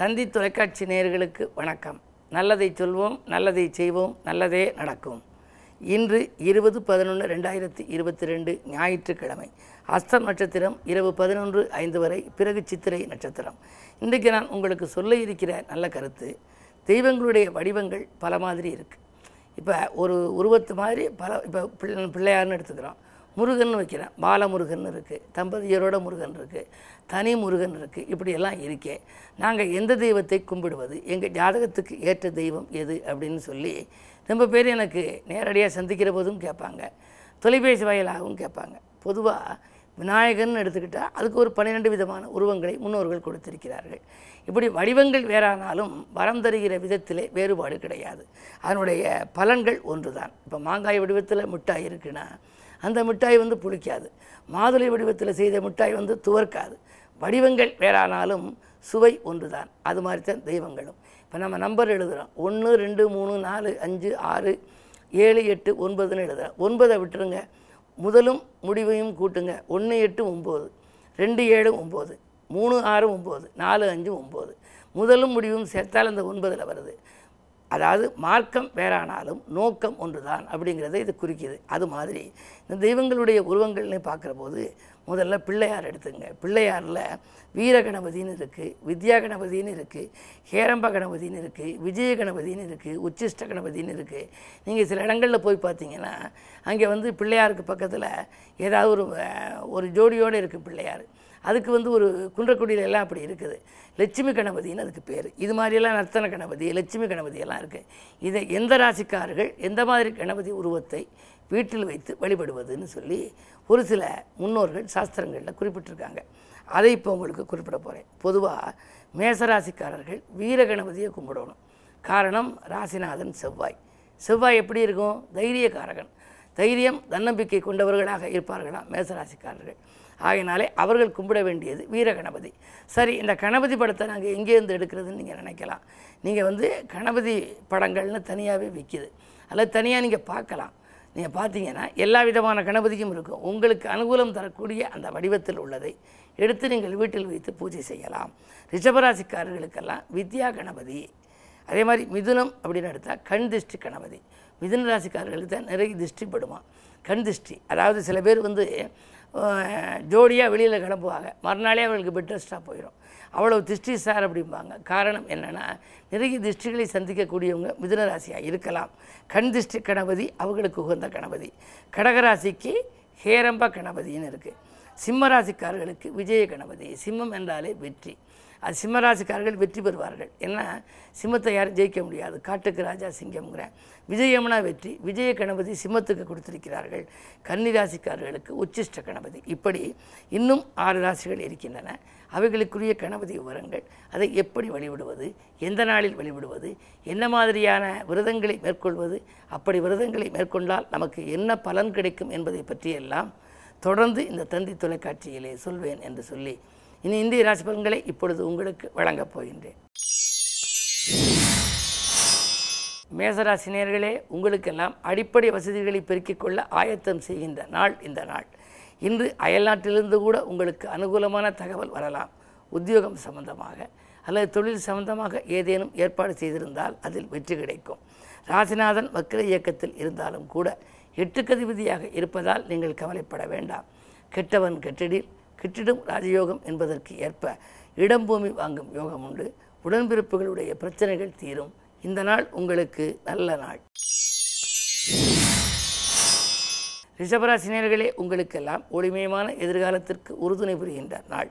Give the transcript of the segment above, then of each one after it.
தந்தி தொலைக்காட்சி நேயர்களுக்கு வணக்கம். நல்லதை சொல்வோம் நல்லதை செய்வோம் நல்லதே நடக்கும். இன்று இருபது பதினொன்று ரெண்டாயிரத்தி இருபத்தி ரெண்டு ஞாயிற்றுக்கிழமை. அஸ்தம் நட்சத்திரம் இரவு பதினொன்று ஐந்து வரை பிறகு சித்திரை நட்சத்திரம். இன்றைக்கு நான் உங்களுக்கு சொல்ல இருக்கிற நல்ல கருத்து தெய்வங்களுடைய வடிவங்கள் பல மாதிரி இருக்குது இப்போ ஒரு உருவத்து மாதிரி பல இப்போ பிள்ளையார்னு எடுத்துக்கிறோம். முருகன் வைக்கிறேன். பாலமுருகன் இருக்குது தம்பதியரோட முருகன் இருக்குது தனி முருகன் இருக்குது இப்படியெல்லாம் இருக்கே. நாங்கள் எந்த தெய்வத்தை கும்பிடுவது? எங்கள் ஜாதகத்துக்கு ஏற்ற தெய்வம் எது அப்படின்னு சொல்லி ரொம்ப பேர் எனக்கு நேரடியாக சந்திக்கிற போதும் கேட்பாங்க. தொலைபேசி வாயிலாகவும் கேட்பாங்க. பொதுவாக விநாயகர்னு எடுத்துக்கிட்டால் அதுக்கு ஒரு பன்னிரெண்டு விதமான உருவங்களை முன்னோர்கள் கொடுத்திருக்கிறார்கள். இப்படி வடிவங்கள் வேறானாலும் வரம் தருகிற விதத்திலே வேறுபாடு கிடையாது. அதனுடைய பலன்கள் ஒன்று தான் இப்போ மாங்காய் வடிவத்தில் மிட்டாய் இருக்குன்னா அந்த மிட்டாய் வந்து புளிக்காது. மாதுளை வடிவத்தில் செய்த மிட்டாய் வந்து துவர்க்காது. வடிவங்கள் வேறானாலும் சுவை ஒன்று தான் அது மாதிரி தான் தெய்வங்களும். இப்போ நம்ம நம்பர் எழுதுகிறோம் ஒன்று ரெண்டு மூணு நாலு அஞ்சு ஆறு ஏழு எட்டு ஒன்பதுன்னு எழுதுகிறோம் ஒன்பதை விட்டுருங்க. முதலும் முடிவையும் கூட்டுங்க. ஒன்று எட்டு ஒம்பது. ரெண்டு ஏழு ஒம்பது. மூணு ஆறு ஒம்பது. நாலு அஞ்சு ஒம்பது. முதலும் முடிவும் சேர்த்தால் அந்த ஒன்பதில் வருது. அதாவது மார்க்கம் வேறானாலும் நோக்கம் ஒன்று தான் அப்படிங்கிறத இது குறிக்கிது. அது மாதிரி இந்த தெய்வங்களுடைய உருவங்கள்னு பார்க்குற போது முதல்ல பிள்ளையார் எடுத்துங்க. பிள்ளையாரில் வீர கணபதினு இருக்குது வித்யா கணபதினு இருக்குது ஹேரம்ப கணபதினு இருக்குது விஜய கணபதினு இருக்குது உச்சிஷ்ட கணபதினு இருக்குது நீங்கள் சில இடங்களில் போய் பார்த்தீங்கன்னா அங்கே வந்து பிள்ளையாருக்கு பக்கத்தில் ஏதாவது ஒரு ஒரு ஜோடியோடு இருக்குது பிள்ளையார். அதுக்கு வந்து ஒரு குன்றக்குடியில் எல்லாம் அப்படி இருக்குது. லட்சுமி கணபதின்னு அதுக்கு பேர். இது மாதிரியெல்லாம் நர்த்தன கணபதி லட்சுமி கணபதி எல்லாம் இருக்குது இதை எந்த ராசிக்காரர்கள் எந்த மாதிரி கணபதி உருவத்தை வீட்டில் வைத்து வழிபடுவதுன்னு சொல்லி ஒரு சில முன்னோர்கள் சாஸ்திரங்களில் குறிப்பிட்டிருக்காங்க. அதை இப்போ உங்களுக்கு குறிப்பிட போகிறேன் பொதுவாக மேசராசிக்காரர்கள் வீர கணபதியை கும்பிடணும். காரணம் ராசிநாதன் செவ்வாய். செவ்வாய் எப்படி இருக்கும்? தைரியக்காரகன். தைரியம் தன்னம்பிக்கை கொண்டவர்களாக இருப்பார்களா மேசராசிக்காரர்கள் ஆகையினாலே அவர்கள் கும்பிட வேண்டியது வீர கணபதி. சரி இந்த கணபதி படத்தை நாங்கள் எங்கேருந்து எடுக்கிறதுன்னு நீங்கள் நினைக்கலாம். நீங்கள் வந்து கணபதி படங்கள்னு தனியாகவே விற்கிது அல்லது தனியாக நீங்கள் பார்க்கலாம். நீங்கள் பார்த்தீங்கன்னா எல்லா விதமான கணபதியும் இருக்கும். உங்களுக்கு அனுகூலம் தரக்கூடிய அந்த வடிவத்தில் உள்ளதை எடுத்து நீங்கள் வீட்டில் வைத்து பூஜை செய்யலாம். ரிஷபராசிக்காரர்களுக்கெல்லாம் வித்யா கணபதி. அதே மாதிரி மிதுனம் அப்படின்னு எடுத்தால் கண் திருஷ்டி கணபதி. மிதுன ராசிக்காரர்களுக்கு தான் நிறைய திருஷ்டிப்படுமா கண் திருஷ்டி அதாவது சில பேர் வந்து ஜோடியாக வெளியில் கிளம்புவாங்க. மறுநாளே அவங்களுக்கு பெட் ரெஸ்ட்டாக போயிடும் அவ்வளோ திருஷ்டி சார் அப்படிம்பாங்க. காரணம் என்னென்னா நிறைய திருஷ்டிகளை சந்திக்கக்கூடியவங்க மிதுனராசியாக இருக்கலாம். கண் திருஷ்டி கணபதி அவங்களுக்கு உகந்த கணபதி. கடகராசிக்கு ஹேரம்ப கணபதின்னு இருக்குது சிம்மராசிக்காரர்களுக்கு விஜய கணபதி. சிம்மம் என்றாலே வெற்றி. அது சிம்மராசிக்காரர்கள் வெற்றி பெறுவார்கள். ஏன்னா சிம்மத்தை யாரும் ஜெயிக்க முடியாது. காட்டுக்கு ராஜா சிங்கம்ங்கிறேன் விஜயம்னா வெற்றி. விஜய கணபதி சிம்மத்துக்கு கொடுத்திருக்கிறார்கள். கன்னி ராசிக்காரர்களுக்கு உச்சிஷ்ட கணபதி. இப்படி இன்னும் ஆறு ராசிகள் இருக்கின்றன. அவைகளுக்குரிய கணபதி விவரங்கள். அதை எப்படி வழிபடுவது? எந்த நாளில் வழிபடுவது? என்ன மாதிரியான விரதங்களை மேற்கொள்வது? அப்படி விரதங்களை மேற்கொண்டால் நமக்கு என்ன பலன் கிடைக்கும் என்பதை பற்றியெல்லாம் தொடர்ந்து இந்த தந்தி தொலைக்காட்சியிலே சொல்வேன் என்று சொல்லி இனி இந்திய ராசி பலன்களை இப்பொழுது உங்களுக்கு வழங்கப் போகின்றேன். மேசராசினியர்களே உங்களுக்கெல்லாம் அடிப்படை வசதிகளை பெருக்கிக் கொள்ள ஆயத்தம் செய்கின்ற நாள் இந்த நாள். இன்று அயல்நாட்டிலிருந்து கூட உங்களுக்கு அனுகூலமான தகவல் வரலாம். உத்தியோகம் சம்பந்தமாக அல்லது தொழில் சம்பந்தமாக ஏதேனும் ஏற்பாடு செய்திருந்தால் அதில் வெற்றி கிடைக்கும். ராசிநாதன் வக்கிர இயக்கத்தில் இருந்தாலும் கூட எட்டுக்கதிபதியாக இருப்பதால் நீங்கள் கவலைப்பட வேண்டாம். கெட்டவன் கெட்டடில் கிட்டிடும் ராஜயோகம் என்பதற்கு ஏற்ப இடம் பூமி வாங்கும் யோகம் உண்டு. உடன்பிறப்புகளுடைய பிரச்சனைகள் தீரும். இந்த நாள் உங்களுக்கு நல்ல நாள். ரிஷபராசினியர்களே உங்களுக்கெல்லாம் ஒளிமயமான எதிர்காலத்திற்கு உறுதுணை புரிகின்ற நாள்.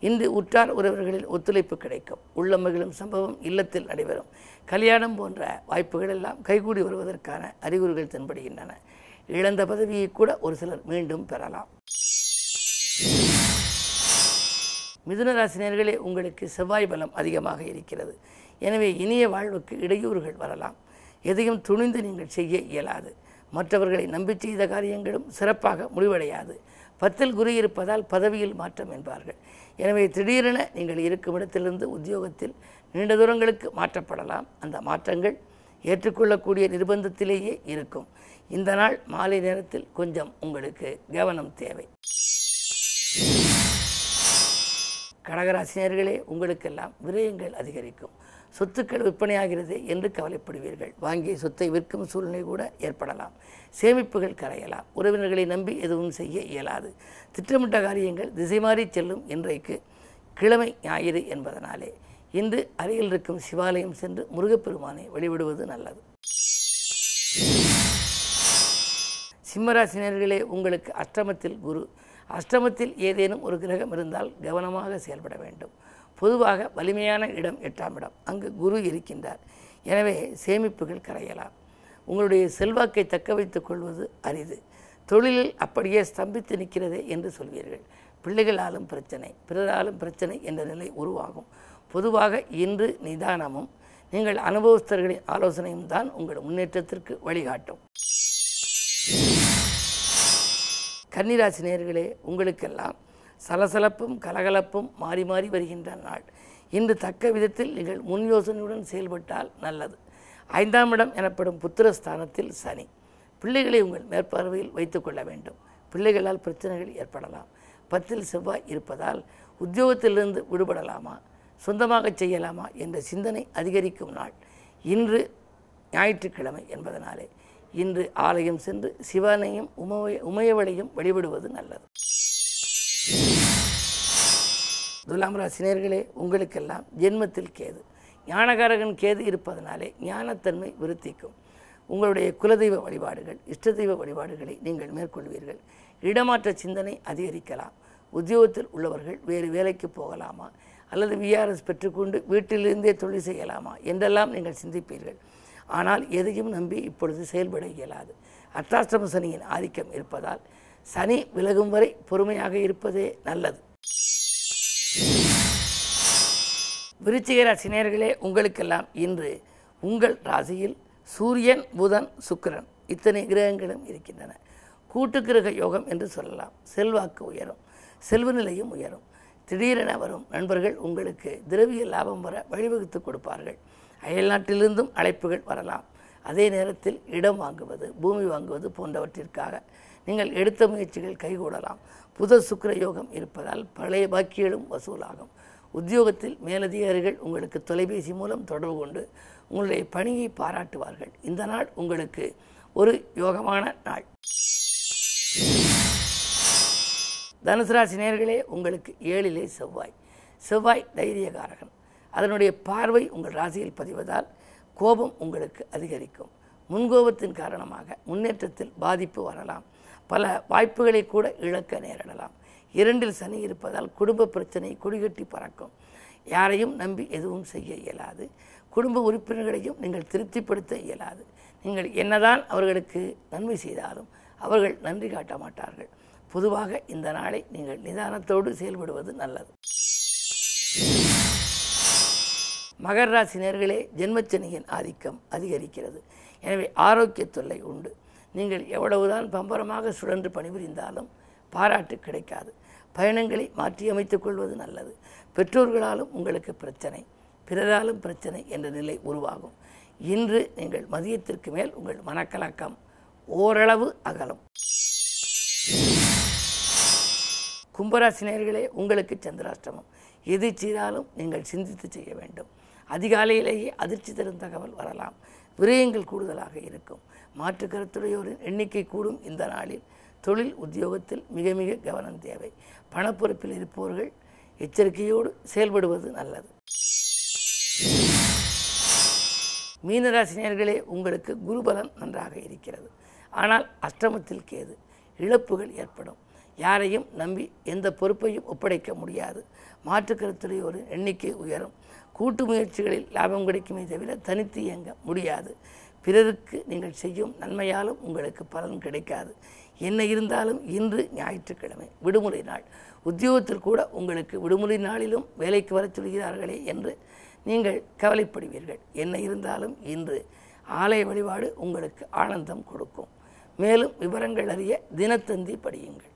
இன்று உற்றார் உறவர்களில் ஒத்துழைப்பு கிடைக்கும். உள்ள மகிழும் சம்பவம் இல்லத்தில் நடைபெறும். கல்யாணம் போன்ற வாய்ப்புகள் எல்லாம் கைகூடி வருவதற்கான அறிகுறிகள் தென்படுகின்றன. இழந்த பதவியை கூட ஒரு சிலர் மீண்டும் பெறலாம். மிதுனராசினியர்களே உங்களுக்கு செவ்வாய் பலம் அதிகமாக இருக்கிறது. எனவே இனிய வாழ்வுக்கு இடையூறுகள் வரலாம். எதையும் துணிந்து நீங்கள் செய்ய இயலாது. மற்றவர்களை நம்பி செய்த காரியங்களும் சிறப்பாக முடிவடையாது. பத்தில் குறி இருப்பதால் பதவியில் மாற்றம் என்பார்கள். எனவே திடீரென நீங்கள் இருக்கும் இடத்திலிருந்து உத்தியோகத்தில் நீண்ட தூரங்களுக்கு மாற்றப்படலாம். அந்த மாற்றங்கள் ஏற்றுக்கொள்ளக்கூடிய நிர்பந்தத்திலேயே இருக்கும். இந்த நாள் மாலை நேரத்தில் கொஞ்சம் உங்களுக்கு கவனம் தேவை. கடகராசினியர்களே உங்களுக்கெல்லாம் விரயங்கள் அதிகரிக்கும். சொத்துக்கள் விற்பனையாகிறது என்று கவலைப்படுவீர்கள். வாங்கிய சொத்தை விற்கும் சூழ்நிலை கூட ஏற்படலாம். சேமிப்புகள் கரையலாம். உறவினர்களை நம்பி எதுவும் செய்ய இயலாது. திட்டமிட்ட காரியங்கள் திசை மாறி செல்லும் இன்றைக்கு கிழமை ஞாயிறு என்பதனாலே இன்று அருகில் இருக்கும் சிவாலயம் சென்று முருகப்பெருமானை வழிபடுவது நல்லது. சிம்மராசினியர்களே உங்களுக்கு அஷ்டமத்தில் குரு அஷ்டமத்தில் ஏதேனும் ஒரு கிரகம் இருந்தால் கவனமாக செயல்பட வேண்டும். பொதுவாக வலிமையான இடம் எட்டாம் இடம். அங்கு குரு இருக்கின்றார். எனவே சேமிப்புகள் கரையலாம். உங்களுடைய செல்வாக்கை தக்க வைத்துக் கொள்வது அரிது. தொழிலில் அப்படியே ஸ்தம்பித்து நிற்கிறதே என்று சொல்வீர்கள். பிள்ளைகளாலும் பிரச்சனை பிறராலும் பிரச்சனை என்ற நிலை உருவாகும். பொதுவாக இன்று நிதானமும் நீங்கள் அனுபவஸ்தர்களின் ஆலோசனையும் தான் உங்கள் முன்னேற்றத்திற்கு வழிகாட்டும். கன்னிராசி நேர்களே உங்களுக்கெல்லாம் சலசலப்பும் கலகலப்பும் மாறி மாறி வருகின்ற நாள். இன்று தக்க விதத்தில் நீங்கள் முன் யோசனையுடன் செயல்பட்டால் நல்லது. ஐந்தாம் இடம் எனப்படும் புத்திரஸ்தானத்தில் சனி. பிள்ளைகளை உங்கள் மேற்பார்வையில் வைத்துக்கொள்ள வேண்டும். பிள்ளைகளால் பிரச்சனைகள் ஏற்படலாம். பத்தில் செவ்வாய் இருப்பதால் உத்தியோகத்திலிருந்து விடுபடலாமா? சொந்தமாக செய்யலாமா? என்ற சிந்தனை அதிகரிக்கும் நாள். இன்று ஞாயிற்றுக்கிழமை என்பதனாலே இன்று ஆலயம் சென்று சிவனையும் உமைய உமையவளையும் வழிபடுவது நல்லது. துலாம் ராசினியர்களே உங்களுக்கெல்லாம் ஜென்மத்தில் கேது. ஞானகாரகன் கேது இருப்பதனாலே ஞானத்தன்மை விருத்திக்கும். உங்களுடைய குலதெய்வ வழிபாடுகள் இஷ்ட தெய்வ வழிபாடுகளை நீங்கள் மேற்கொள்வீர்கள். இடமாற்ற சிந்தனை அதிகரிக்கலாம். உத்தியோகத்தில் உள்ளவர்கள் வேறு வேலைக்கு போகலாமா? அல்லது விஆர்எஸ் பெற்றுக்கொண்டு வீட்டிலிருந்தே தொழில் செய்யலாமா? என்றெல்லாம் நீங்கள் சிந்திப்பீர்கள். ஆனால் எதையும் நம்பி இப்பொழுது செயல்பட இயலாது. அர்த்தாஷ்டம சனியின் ஆதிக்கம் இருப்பதால் சனி விலகும் வரை பொறுமையாக இருப்பதே நல்லது. விருச்சிக ராசி நேர்களே உங்களுக்கெல்லாம் இன்று உங்கள் ராசியில் சூரியன் புதன் சுக்கிரன் இத்தனை கிரகங்களும் இருக்கின்றன. கூட்டு கிரக யோகம் என்று சொல்லலாம். செல்வாக்கு உயரும் செல்வ நிலையும் உயரும். திடீரென வரும் நண்பர்கள் உங்களுக்கு திரவிய லாபம் வர வழிவகுத்து கொடுப்பார்கள். அயல்நாட்டிலிருந்தும் அழைப்புகள் வரலாம். அதே நேரத்தில் இடம் வாங்குவது பூமி வாங்குவது போன்றவற்றிற்காக நீங்கள் எடுத்த முயற்சிகள் கைகூடலாம். புத சுக்கர யோகம் இருப்பதால் பழைய பாக்கியலும் வசூலாகும். உத்தியோகத்தில் மேலதிகாரிகள் உங்களுக்கு தொலைபேசி மூலம் தொடர்பு கொண்டு உங்களுடைய பணியை பாராட்டுவார்கள். இந்த நாள் உங்களுக்கு ஒரு யோகமான நாள். தனுசு ராசி நேர்களே உங்களுக்கு ஏழிலே செவ்வாய். செவ்வாய் தைரியகாரகன். அதனுடைய பார்வை உங்கள் ராசியில் பதிவதால் கோபம் உங்களுக்கு அதிகரிக்கும். முன்கோபத்தின் காரணமாக முன்னேற்றத்தில் பாதிப்பு வரலாம். பல வாய்ப்புகளை கூட இழக்க நேரிடலாம். இரண்டில் சனி இருப்பதால் குடும்ப பிரச்சனை கொடிகட்டி பறக்கும். யாரையும் நம்பி எதுவும் செய்ய இயலாது. குடும்ப உறுப்பினர்களையும் நீங்கள் திருப்திப்படுத்த இயலாது. நீங்கள் என்னதான் அவர்களுக்கு நன்மை செய்தாலும் அவர்கள் நன்றி காட்ட மாட்டார்கள். பொதுவாக இந்த நாளை நீங்கள் நிதானத்தோடு செயல்படுவது நல்லது. மகர ராசி நேர்களே ஜென்மச்சனியின் ஆதிக்கம் அதிகரிக்கிறது. எனவே ஆரோக்கிய தொல்லை உண்டு. நீங்கள் எவ்வளவுதான் பம்பரமாக சுழன்று பணிபுரிந்தாலும் பாராட்டு கிடைக்காது. பயணங்களை மாற்றியமைத்துக் கொள்வது நல்லது. பெற்றோர்களாலும் உங்களுக்கு பிரச்சனை பிறராலும் பிரச்சனை என்ற நிலை உருவாகும். இன்று நீங்கள் மதியத்திற்கு மேல் உங்கள் மனக்கலக்கம் ஓரளவு அகலும். கும்பராசினியர்களே உங்களுக்கு சந்திராஷ்டமம். எது செய்தாலும் நீங்கள் சிந்தித்து செய்ய வேண்டும். அதிகாலையிலேயே அதிர்ச்சி தரும் தகவல் வரலாம். விரயங்கள் கூடுதலாக இருக்கும். மாற்று கருத்துடையோரின் எண்ணிக்கை கூடும் இந்த நாளில். தொழில் உத்தியோகத்தில் மிக மிக கவனம் தேவை. பணப்பொறுப்பில் இருப்பவர்கள் எச்சரிக்கையோடு செயல்படுவது நல்லது. மீனராசினியர்களே உங்களுக்கு குருபலன் நன்றாக இருக்கிறது. ஆனால் அஷ்டமத்தில் கேது இழப்புகள் ஏற்படும். யாரையும் நம்பி எந்த பொறுப்பையும் ஒப்படைக்க முடியாது. மாற்று ஒரு எண்ணிக்கை உயரும். கூட்டு முயற்சிகளில் லாபம் கிடைக்குமே தவிர தனித்து இயங்க முடியாது. பிறருக்கு நீங்கள் செய்யும் நன்மையாலும் உங்களுக்கு பலன் கிடைக்காது. என்ன இருந்தாலும் இன்று ஞாயிற்றுக்கிழமை விடுமுறை நாள். உத்தியோகத்தில் கூட உங்களுக்கு விடுமுறை நாளிலும் வேலைக்கு வரச் சொல்கிறார்களே என்று நீங்கள் கவலைப்படுவீர்கள். என்ன இருந்தாலும் இன்று ஆலய வழிபாடு உங்களுக்கு ஆனந்தம் கொடுக்கும். மேலும் விவரங்கள் அறிய தினத்தந்தி படியுங்கள்.